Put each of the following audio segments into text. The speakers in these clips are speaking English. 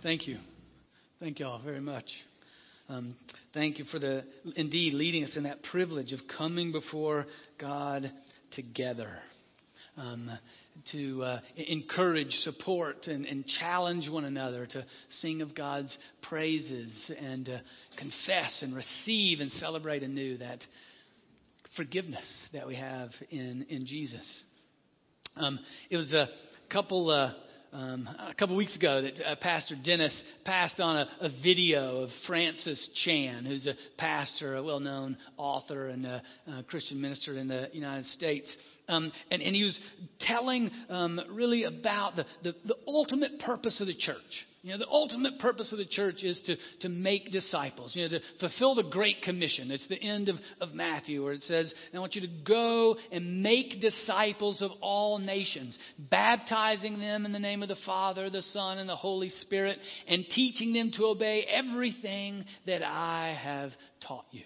Thank you. Thank you all very much. Um, thank you for the indeed leading us in that privilege of coming before God together. Um, to uh, encourage, support, and, and, challenge one another to sing of God's praises and uh, confess and receive and celebrate anew that forgiveness that we have in, in Jesus. Um, it was a couple. Uh, um, a couple weeks ago that uh, Pastor Dennis passed on a, a, video of Francis Chan, who's a pastor, a well known author, and a, a, Christian minister in the United States. Um, and, and, he was telling um, really about the, the, the ultimate purpose of the church. You know, the ultimate purpose of the church is to, to make disciples, you know, to fulfill the Great Commission. It's the end of, of Matthew where it says, I want you to go and make disciples of all nations, baptizing them in the name of the Father, the Son, and the Holy Spirit, and teaching them to obey everything that I have taught you.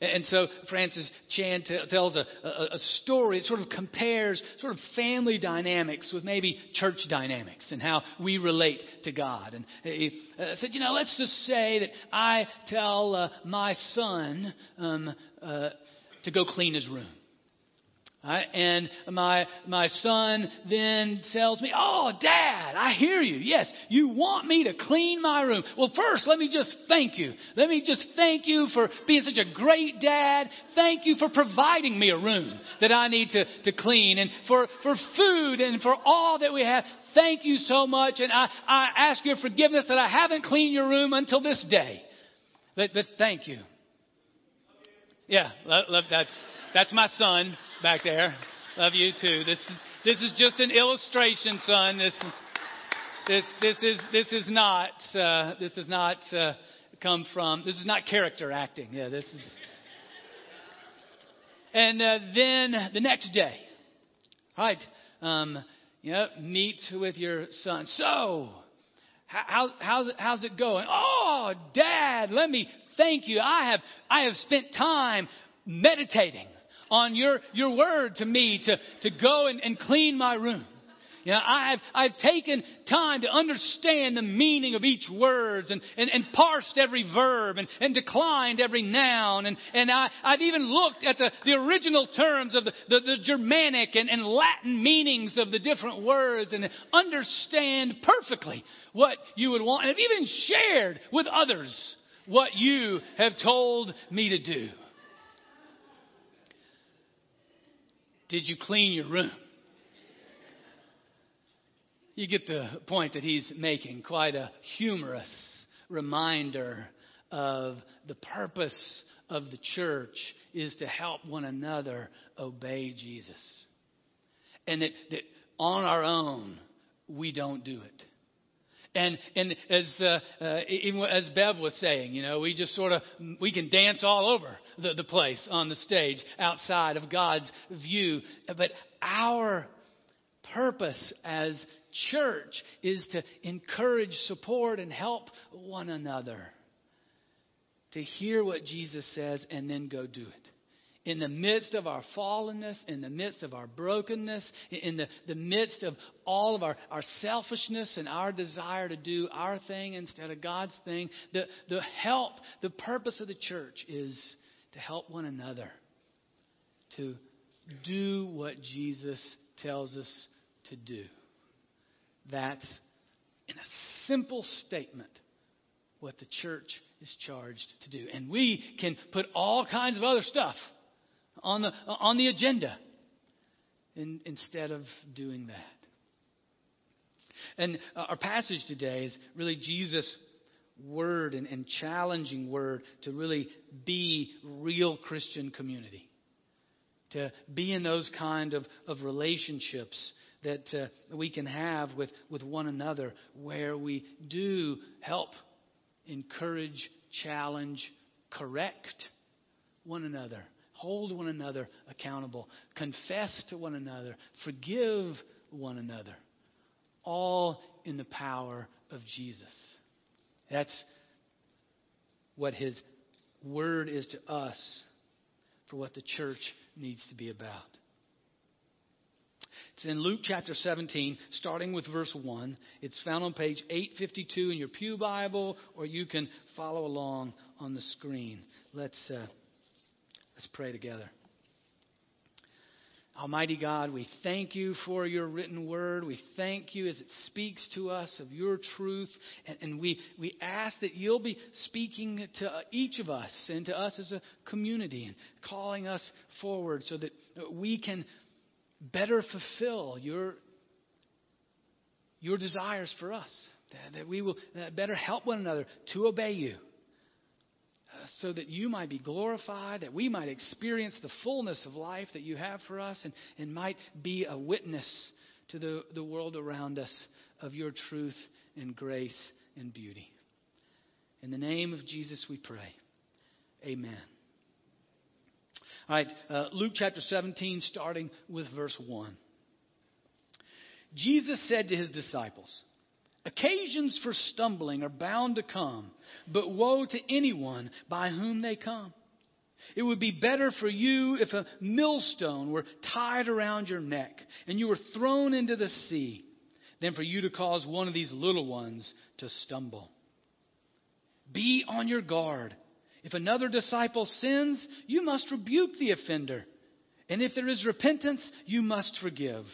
And so Francis Chan t- tells a, a, a, story. It sort of compares sort of family dynamics with maybe church dynamics and how we relate to God. And he uh, said, you know, let's just say that I tell uh, my son um, uh, to go clean his room. Right? And my, my son then tells me, Oh, Dad, I hear you. Yes, you want me to clean my room. Well, first, let me just thank you. Let me just thank you for being such a great dad. Thank you for providing me a room that I need to, to clean and for, for food and for all that we have. Thank you so much. And I, I ask your forgiveness that I haven't cleaned your room until this day. But, but thank you. Yeah, that's, that's my son back there. Love you too. This is this is just an illustration, son. This is this this is this is not uh, this is not uh, come from this is not character acting. Yeah, this is. And uh, then the next day, right? Um, you know, meet with your son. So, how, how's, how's it going? Oh, Dad, let me thank you. I have, I have spent time meditating on your, your word to me to, to go and, and clean my room. You know, I've, I've taken time to understand the meaning of each word and, and, and parsed every verb and, and declined every noun. And, and I, I've even looked at the, the original terms of the, the, the Germanic and, and Latin meanings of the different words and understand perfectly what you would want. And I've even shared with others what you have told me to do. Did you clean your room? You get the point that he's making. Quite a humorous reminder of the purpose of the church is to help one another obey Jesus. And that, that on our own, we don't do it. And and as uh, uh, even as Bev was saying, you know, we just sort of we can dance all over the, the place on the stage outside of God's view. But our purpose as church is to encourage, support, and help one another to hear what Jesus says and then go do it in the midst of our fallenness, in the midst of our brokenness, in the, the midst of all of our, our selfishness and our desire to do our thing instead of God's thing, the, the help, the purpose of the church is to help one another to do what Jesus tells us to do. That's, in a simple statement, what the church is charged to do. And we can put all kinds of other stuff on the, on the agenda in, instead of doing that. And our passage today is really Jesus' word and, and challenging word to really be real Christian community. To be in those kind of, of relationships that uh, we can have with, with one another where we do help, encourage, challenge, correct one another hold one another accountable, confess to one another, forgive one another, all in the power of Jesus. That's what his word is to us for what the church needs to be about. It's in Luke chapter 17, starting with verse 1. It's found on page 852 in your Pew Bible, or you can follow along on the screen. Let's, uh, let's pray together. Almighty God, we thank you for your written word. We thank you as it speaks to us of your truth. And, and, we, we ask that you'll be speaking to each of us and to us as a community and calling us forward so that we can better fulfill your, your desires for us. That, that we will better help one another to obey you so that you might be glorified, that we might experience the fullness of life that you have for us, and, and might be a witness to the, the world around us of your truth and grace and beauty. In the name of Jesus we pray. Amen. All right, uh, Luke chapter 17, starting with verse 1. Jesus said to his disciples, Occasions for stumbling are bound to come, but woe to anyone by whom they come. It would be better for you if a millstone were tied around your neck and you were thrown into the sea than for you to cause one of these little ones to stumble. Be on your guard. If another disciple sins, you must rebuke the offender. And if there is repentance, you must forgive.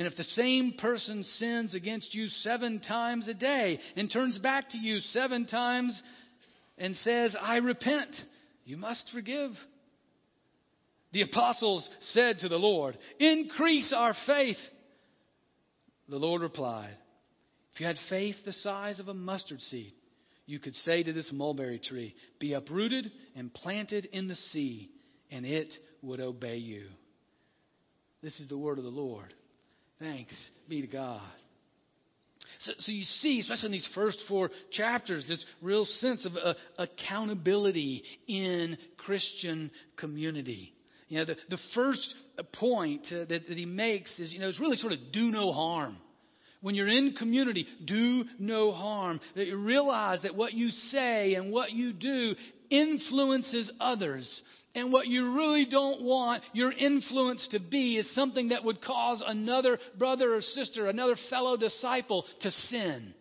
And if the same person sins against you seven times a day and turns back to you seven times and says, I repent, you must forgive. The apostles said to the Lord, Increase our faith. The Lord replied, If you had faith the size of a mustard seed, you could say to this mulberry tree, Be uprooted and planted in the sea, and it would obey you. This is the word of the Lord. Thanks be to God. So, so, you see, especially in these first four chapters, this real sense of uh, accountability in Christian community. You know, the, the first point uh, that, that he makes is, you know, it's really sort of do no harm. When you're in community, do no harm. That you realize that what you say and what you do influences others. And what you really don't want your influence to be is something that would cause another brother or sister, another fellow disciple to sin.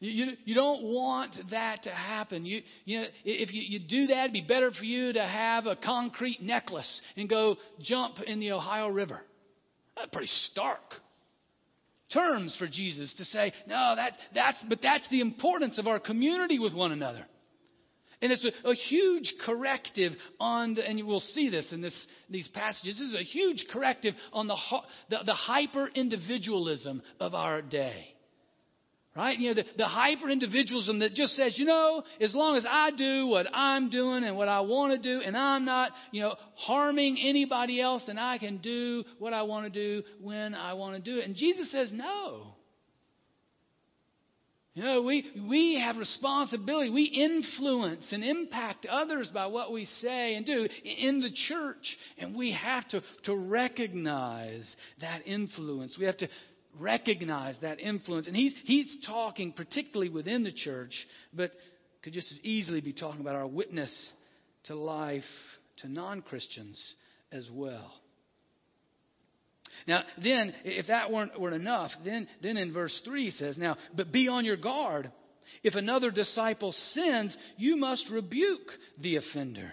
You, you, you don't want that to happen. You, you know, if you, you do that, it'd be better for you to have a concrete necklace and go jump in the Ohio River. That's pretty stark terms for Jesus to say, no, that, that's, but that's the importance of our community with one another. And it's a, a, huge corrective on, the, and you will see this in this, these passages. This is a huge corrective on the, the, the hyper individualism of our day. Right? You know, the, the hyper individualism that just says, you know, as long as I do what I'm doing and what I want to do, and I'm not, you know, harming anybody else, then I can do what I want to do when I want to do it. And Jesus says, no. You know, we, we have responsibility. We influence and impact others by what we say and do in the church. And we have to, to recognize that influence. We have to recognize that influence. And he's, he's talking particularly within the church, but could just as easily be talking about our witness to life to non Christians as well. Now, then, if that weren't, weren't enough, then, then in verse 3 he says, Now, but be on your guard. If another disciple sins, you must rebuke the offender.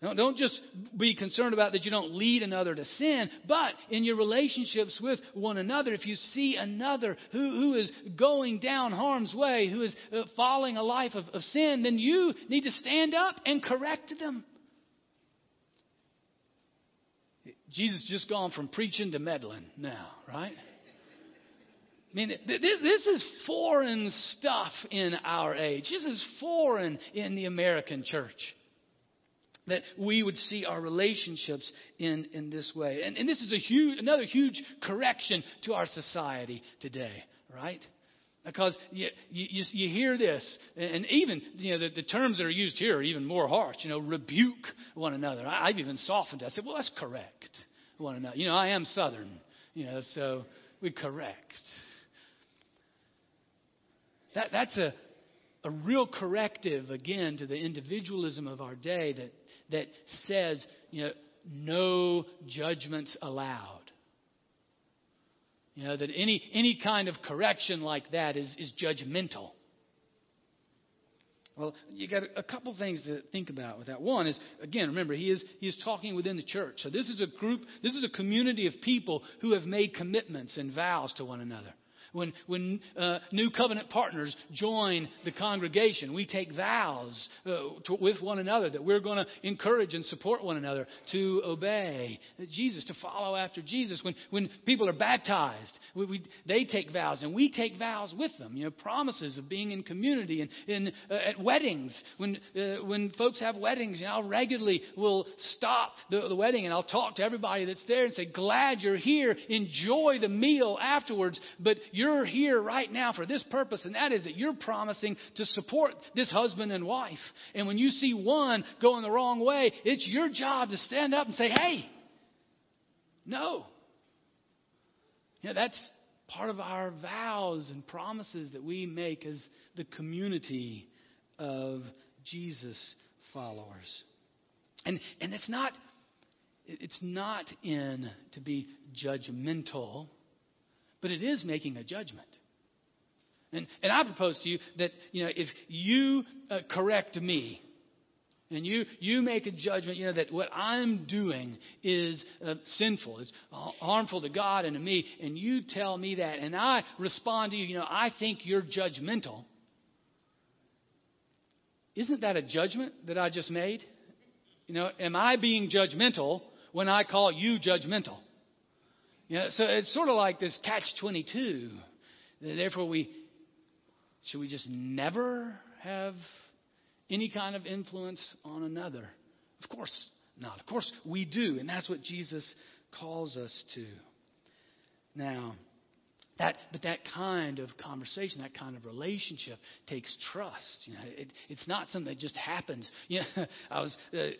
Don't just be concerned about that you don't lead another to sin, but in your relationships with one another, if you see another who, who is going down harm's way, who is uh, following a life of, of sin, then you need to stand up and correct them. Jesus just gone from preaching to meddling now, right? I mean, this is foreign stuff in our age. This is foreign in the American church. That we would see our relationships in, in this way. And, and this is a huge, another huge correction to our society today, right? Because you, you, you hear this, and even you know the, the, terms that are used here are even more harsh. You know, rebuke one another. I, I've even softened it. I said, well, let's correct one another. You know, I am Southern, you know, so we correct. That, that's a, a real corrective, again, to the individualism of our day that, that says, you know, no judgments allowed. You know, that any, any kind of correction like that is, is judgmental. Well, you got a couple things to think about with that. One is, again, remember, he is, he is talking within the church. So this is a group, this is a community of people who have made commitments and vows to one another when, when uh, new covenant partners join the congregation, we take vows uh, to, with one another that we're going to encourage and support one another to obey Jesus, to follow after Jesus. When, when people are baptized, we, we, they take vows, and we take vows with them. You know, promises of being in community and in, uh, at weddings. When, uh, when folks have weddings, you know, I regularly will stop the, the wedding and I'll talk to everybody that's there and say, Glad you're here. Enjoy the meal afterwards, but you're you're here right now for this purpose, and that is that you're promising to support this husband and wife. And when you see one going the wrong way, it's your job to stand up and say, hey, no. Yeah, that's part of our vows and promises that we make as the community of Jesus followers. And, and it's not it's not in to be judgmental but it is making a judgment. And, and I propose to you that, you know, if you uh, correct me, and you, you make a judgment, you know, that what I'm doing is uh, sinful, it's harmful to God and to me, and you tell me that, and I respond to you, you know, I think you're judgmental. Isn't that a judgment that I just made? You know, am I being judgmental when I call you judgmental? You know, so it's sort of like this catch 22. Therefore, we should we just never have any kind of influence on another? Of course not. Of course we do, and that's what Jesus calls us to. Now, that, but that kind of conversation, that kind of relationship takes trust. You know, it, it's not something that just happens. You know, I was uh,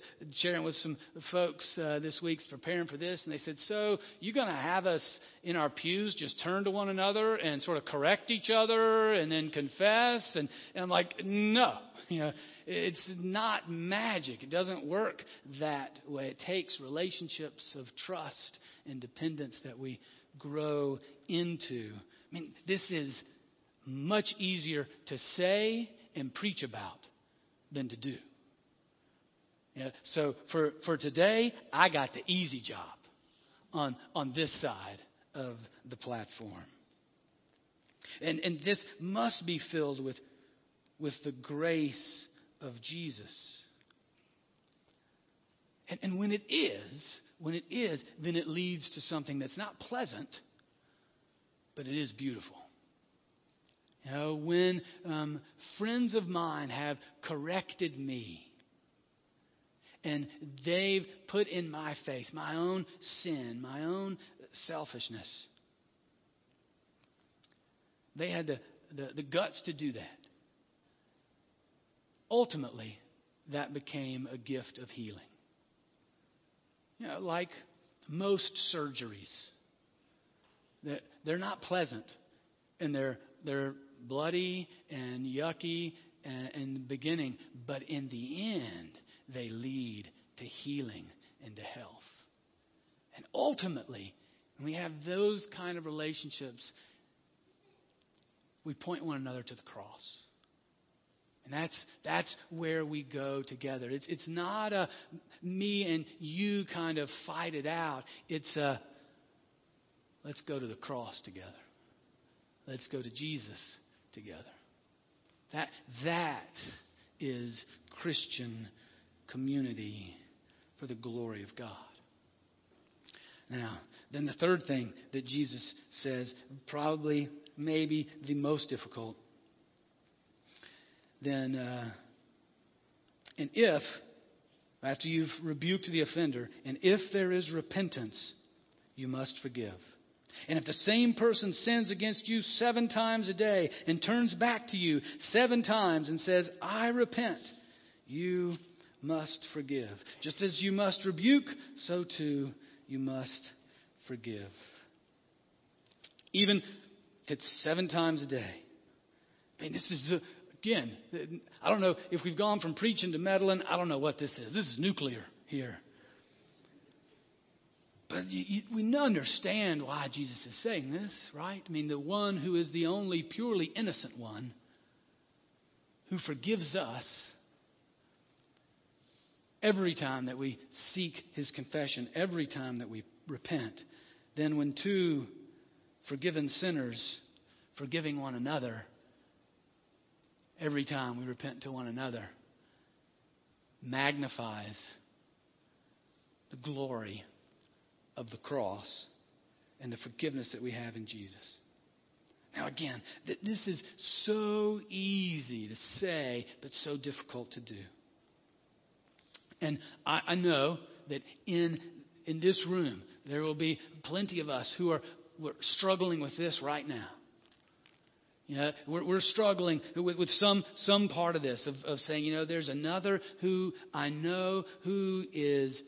sharing with some folks uh, this week preparing for this, and they said, "So you're going to have us in our pews just turn to one another and sort of correct each other and then confess?" And, and I'm like, "No, you know." It's not magic. It doesn't work that way. It takes relationships of trust and dependence that we grow into. I mean, this is much easier to say and preach about than to do. Yeah, so for, for today, I got the easy job on, on this side of the platform. And, and this must be filled with, with the grace of Jesus. And, and when it is, when it is, then it leads to something that's not pleasant, but it is beautiful. You know, when um, friends of mine have corrected me and they've put in my face my own sin, my own selfishness, they had the, the, the guts to do that. Ultimately, that became a gift of healing. You know, like most surgeries, that they're not pleasant and they're they're bloody and yucky in the beginning, but in the end, they lead to healing and to health. And ultimately, when we have those kind of relationships, we point one another to the cross. And that's, that's where we go together. It's, it's not a me and you kind of fight it out. It's a let's go to the cross together. Let's go to Jesus together. That, that is Christian community for the glory of God. Now, then the third thing that Jesus says, probably, maybe the most difficult, then, uh, and if, after you've rebuked the offender, and if there is repentance, you must forgive. And if the same person sins against you seven times a day and turns back to you seven times and says, I repent, you must forgive. Just as you must rebuke, so too you must forgive. Even if it's seven times a day. I mean, this is, again, I don't know if we've gone from preaching to meddling. I don't know what this is. This is nuclear here. But you, you, we understand why Jesus is saying this, right? I mean, the one who is the only purely innocent one who forgives us every time that we seek his confession, every time that we repent. Then, when two forgiven sinners forgiving one another, every time we repent to one another, magnifies the glory of the cross and the forgiveness that we have in Jesus. Now, again, th- this is so easy to say, but so difficult to do. And I, I know that in, in this room, there will be plenty of us who are struggling with this right now. You know, we're, we're struggling with, with, some, some part of this, of, of saying, you know, there's another who I know who is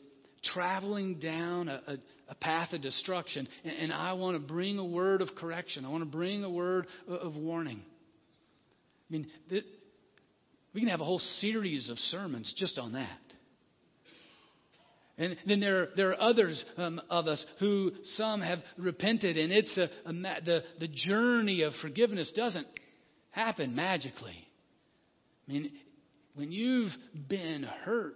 traveling down a, a, a path of destruction, and, and, I want to bring a word of correction. I want to bring a word of, of warning. I mean, th- we can have a whole series of sermons just on that. And then there are, there are others um, of us who some have repented, and it's a, a the, the journey of forgiveness doesn't happen magically. I mean, when you've been hurt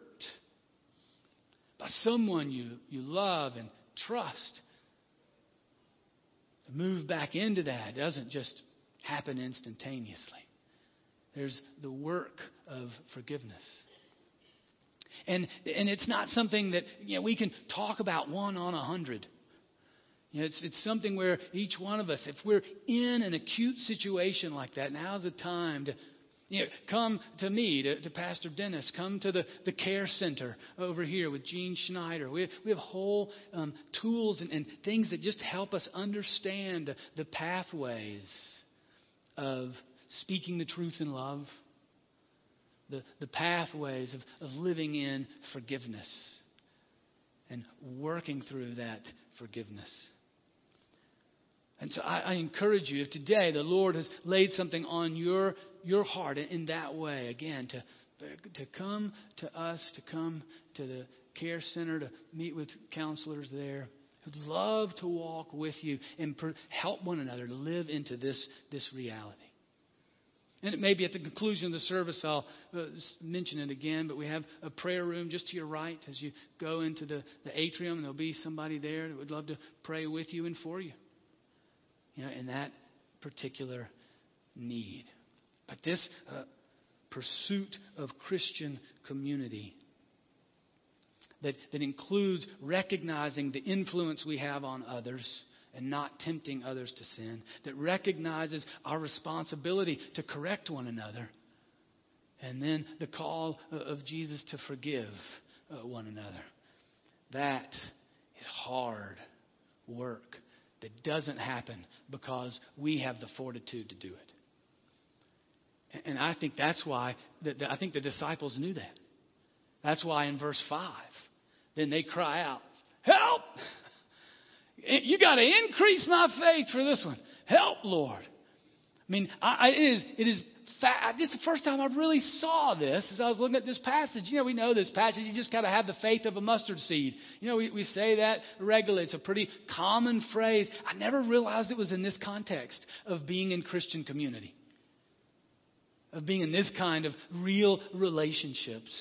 by someone you, you love and trust, to move back into that doesn't just happen instantaneously. There's the work of forgiveness. And, and it's not something that you know, we can talk about one on a hundred. You know, it's, it's something where each one of us, if we're in an acute situation like that, now's the time to you know, come to me, to, to, Pastor Dennis. Come to the, the care center over here with Gene Schneider. We we have whole um, tools and, and, things that just help us understand the pathways of speaking the truth in love, the, the pathways of, of living in forgiveness and working through that forgiveness. And so I, I, encourage you, if today the Lord has laid something on your, your heart in that way, again, to, to come to us, to come to the care center, to meet with counselors there who'd love to walk with you and per, help one another to live into this, this reality. And it may be at the conclusion of the service, I'll uh, mention it again, but we have a prayer room just to your right as you go into the, the atrium. There'll be somebody there that would love to pray with you and for you, you know, in that particular need. But this uh, pursuit of Christian community that, that includes recognizing the influence we have on others and not tempting others to sin, that recognizes our responsibility to correct one another, and then the call of Jesus to forgive uh, one another. That is hard work that doesn't happen because we have the fortitude to do it. And I think that's why, I think the disciples knew that. That's why in verse 5, then they cry out, Help! Eh, you got to increase my faith for this one. Help, Lord. I mean, I, I, it is, it is this is the first time I really saw this as I was looking at this passage. You know, we know this passage. You just got to have the faith of a mustard seed. You know, we, we say that regularly. It's a pretty common phrase. I never realized it was in this context of being in Christian community, of being in this kind of real relationships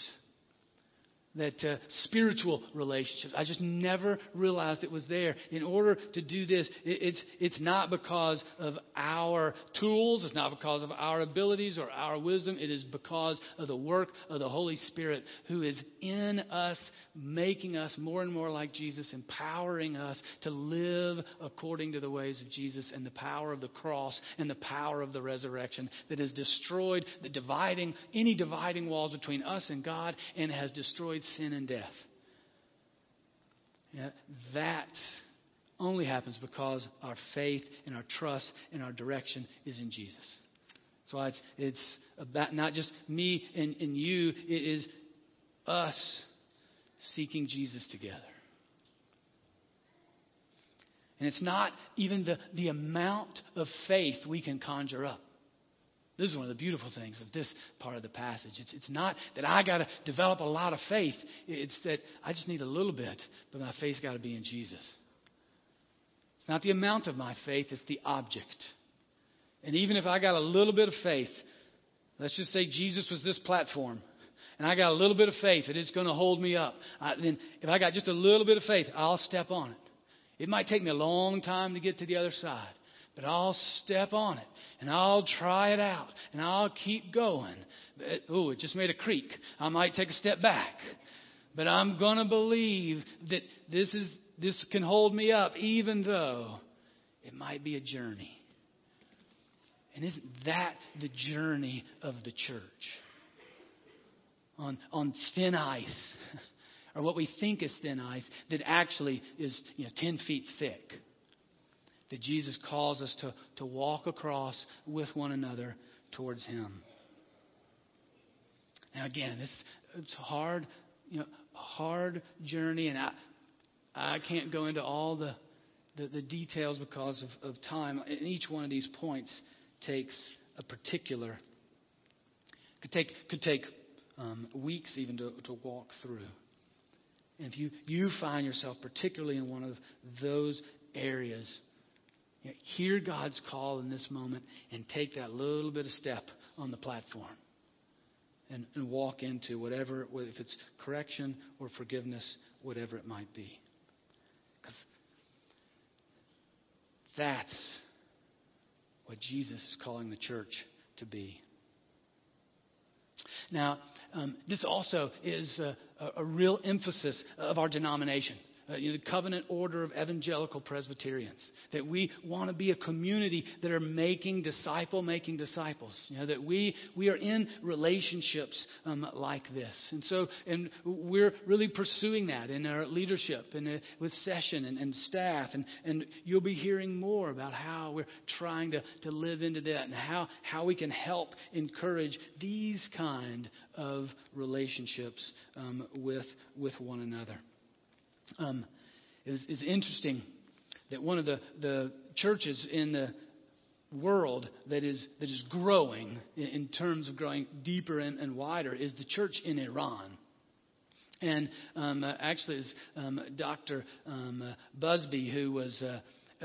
that uh, spiritual relationships. I just never realized it was there. In order to do this, it, it's, it's not because of our tools, it's not because of our abilities or our wisdom. It is because of the work of the Holy Spirit who is in us, making us more and more like Jesus, empowering us to live according to the ways of Jesus and the power of the cross and the power of the resurrection that has destroyed the dividing, any dividing walls between us and God and has destroyed sin and death. Yeah, that only happens because our faith and our trust and our direction is in Jesus. That's why it's, it's about not just me and, and you, it is us seeking Jesus together. And it's not even the, the amount of faith we can conjure up. This is one of the beautiful things of this part of the passage. It's, it's not that I got to develop a lot of faith. It's that I just need a little bit, but my faith's got to be in Jesus. It's not the amount of my faith, it's the object. And even if I got a little bit of faith, let's just say Jesus was this platform, and I got a little bit of faith that it's going to hold me up, I, then if I got just a little bit of faith, I'll step on it. It might take me a long time to get to the other side, but I'll step on it and I'll try it out and I'll keep going. Oh, it just made a creak. I might take a step back, but I'm going to believe that this is this can hold me up, even though it might be a journey. And isn't that the journey of the church? On, on thin ice, or what we think is thin ice, that actually is you know, 10 feet thick. That Jesus calls us to, to walk across with one another towards Him. Now, again, this it's hard, you know, hard journey, and I, I can't go into all the, the, the details because of, of time. And each one of these points takes a particular, could take, could take um, weeks even to, to walk through. And if you, you find yourself particularly in one of those areas, hear God's call in this moment and take that little bit of step on the platform and, and walk into whatever, if it's correction or forgiveness, whatever it might be. That's what Jesus is calling the church to be. Now, um, this also is a, a, real emphasis of our denomination uh, you know, the covenant order of evangelical Presbyterians. That we want to be a community that are making disciple making disciples. You know, that we, we are in relationships um, like this. And so, and we're really pursuing that in our leadership and uh, with session and, and staff. And, and you'll be hearing more about how we're trying to, to live into that and how, how we can help encourage these kind of relationships um, with, with one another. Um, interesting that one of the, the churches in the world that is, that is growing in, in terms of growing deeper and, and, wider is the church in Iran. And um, uh, actually, it's um, Dr. Um, uh, Busby, who was uh,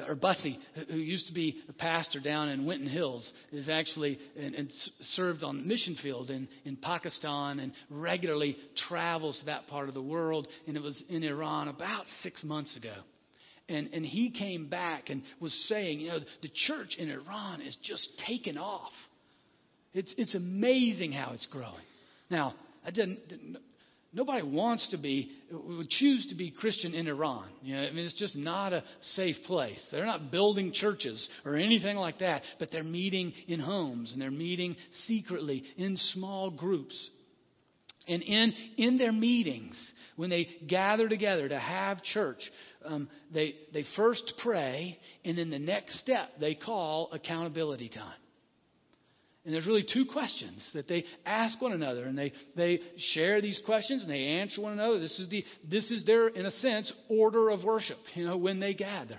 or Bussy, who used to be a pastor down in Winton Hills, is actually and, and served on mission field in, in Pakistan and regularly travels to that part of the world. And it was in Iran about six months ago. And, and he came back and was saying, you know, the church in Iran is just taken off. It's, it's amazing how it's growing. Now, I didn't, didn't Nobody wants to be, would choose to be Christian in Iran. You know, I mean, it's just not a safe place. They're not building churches or anything like that, but they're meeting in homes and they're meeting secretly in small groups. And in, in their meetings, when they gather together to have church, um, they, they first pray, and then the next step they call accountability time. And there's really two questions that they ask one another, and they, they share these questions and they answer one another. This is, the, this is their, in a sense, order of worship, you know, when they gather.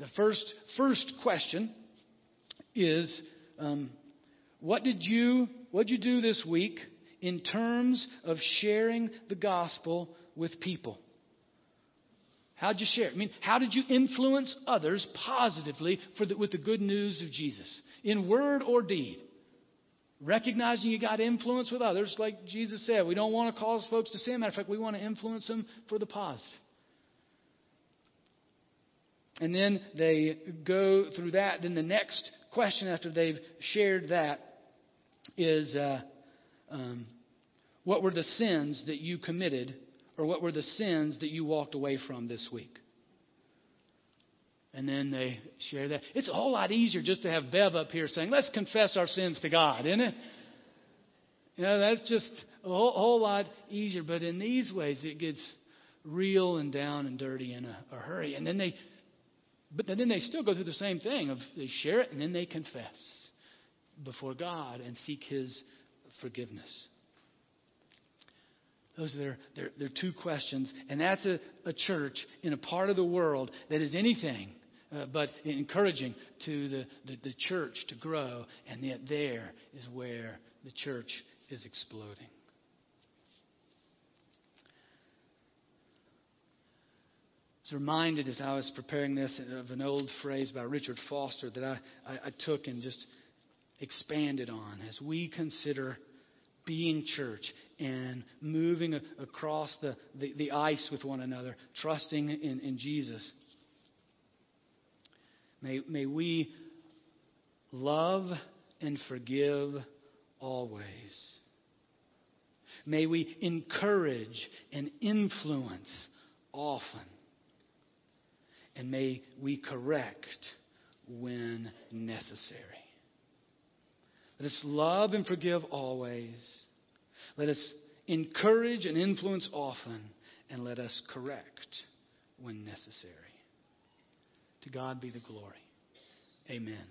The first, first question is um, what did you what did you do this week in terms of sharing the gospel with people? How'd you share? I mean, how did you influence others positively the, with the good news of Jesus, in word or deed? Recognizing you got influence with others, like Jesus said, we don't want to cause folks to sin. Matter of fact, we want to influence them for the positive. And then they go through that. Then the next question after they've shared that is uh, um, what were the sins that you committed or what were the sins that you walked away from this week? And then they share that. It's a whole lot easier just to have Bev up here saying, let's confess our sins to God, isn't it? You know, that's just a whole, whole lot easier. But in these ways, it gets real and down and dirty in a, a hurry. And then they, but then they still go through the same thing of they share it and then they confess before God and seek His forgiveness. Those are their, their, their two questions. And that's a, a church in a part of the world that is anything uh, but encouraging to the, the, the church to grow. And yet, there is where the church is exploding. I was reminded as I was preparing this of an old phrase by Richard Foster that I, I, I took and just expanded on as we consider being church and moving across the, the, the, ice with one another, trusting in, in Jesus. May, may we love and forgive always. May we encourage and influence often. And may we correct when necessary. Let us love and forgive always. Let us encourage and influence often. And let us correct when necessary. To God be the glory. Amen.